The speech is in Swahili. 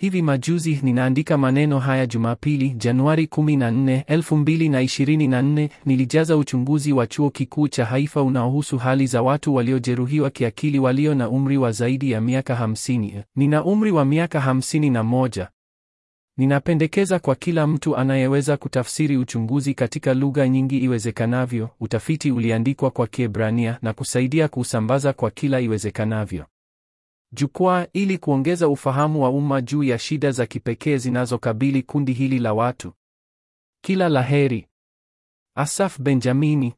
Hivi majuzi ninaandika maneno haya Jumapili, Januari 14, 2024, nilijaza uchunguzi wa chuo kikuu cha Haifa unaohusu hali za watu waliojeruhiwa kiakili walio na umri wa zaidi ya miaka 50. Nina umri wa miaka 51. Ninapendekeza kwa kila mtu anayeweza kutafsiri uchunguzi katika lugha nyingi iwezekanavyo. Utafiti uliandikwa kwa Kiebrania na kusaidia kuusambaza kwa kila iwezekanavyo. Jukwaa ili kuongeza ufahamu wa umma juu ya shida za kipekee zinazokabili kundi hili la watu. Kila la heri. Asaf Benjamini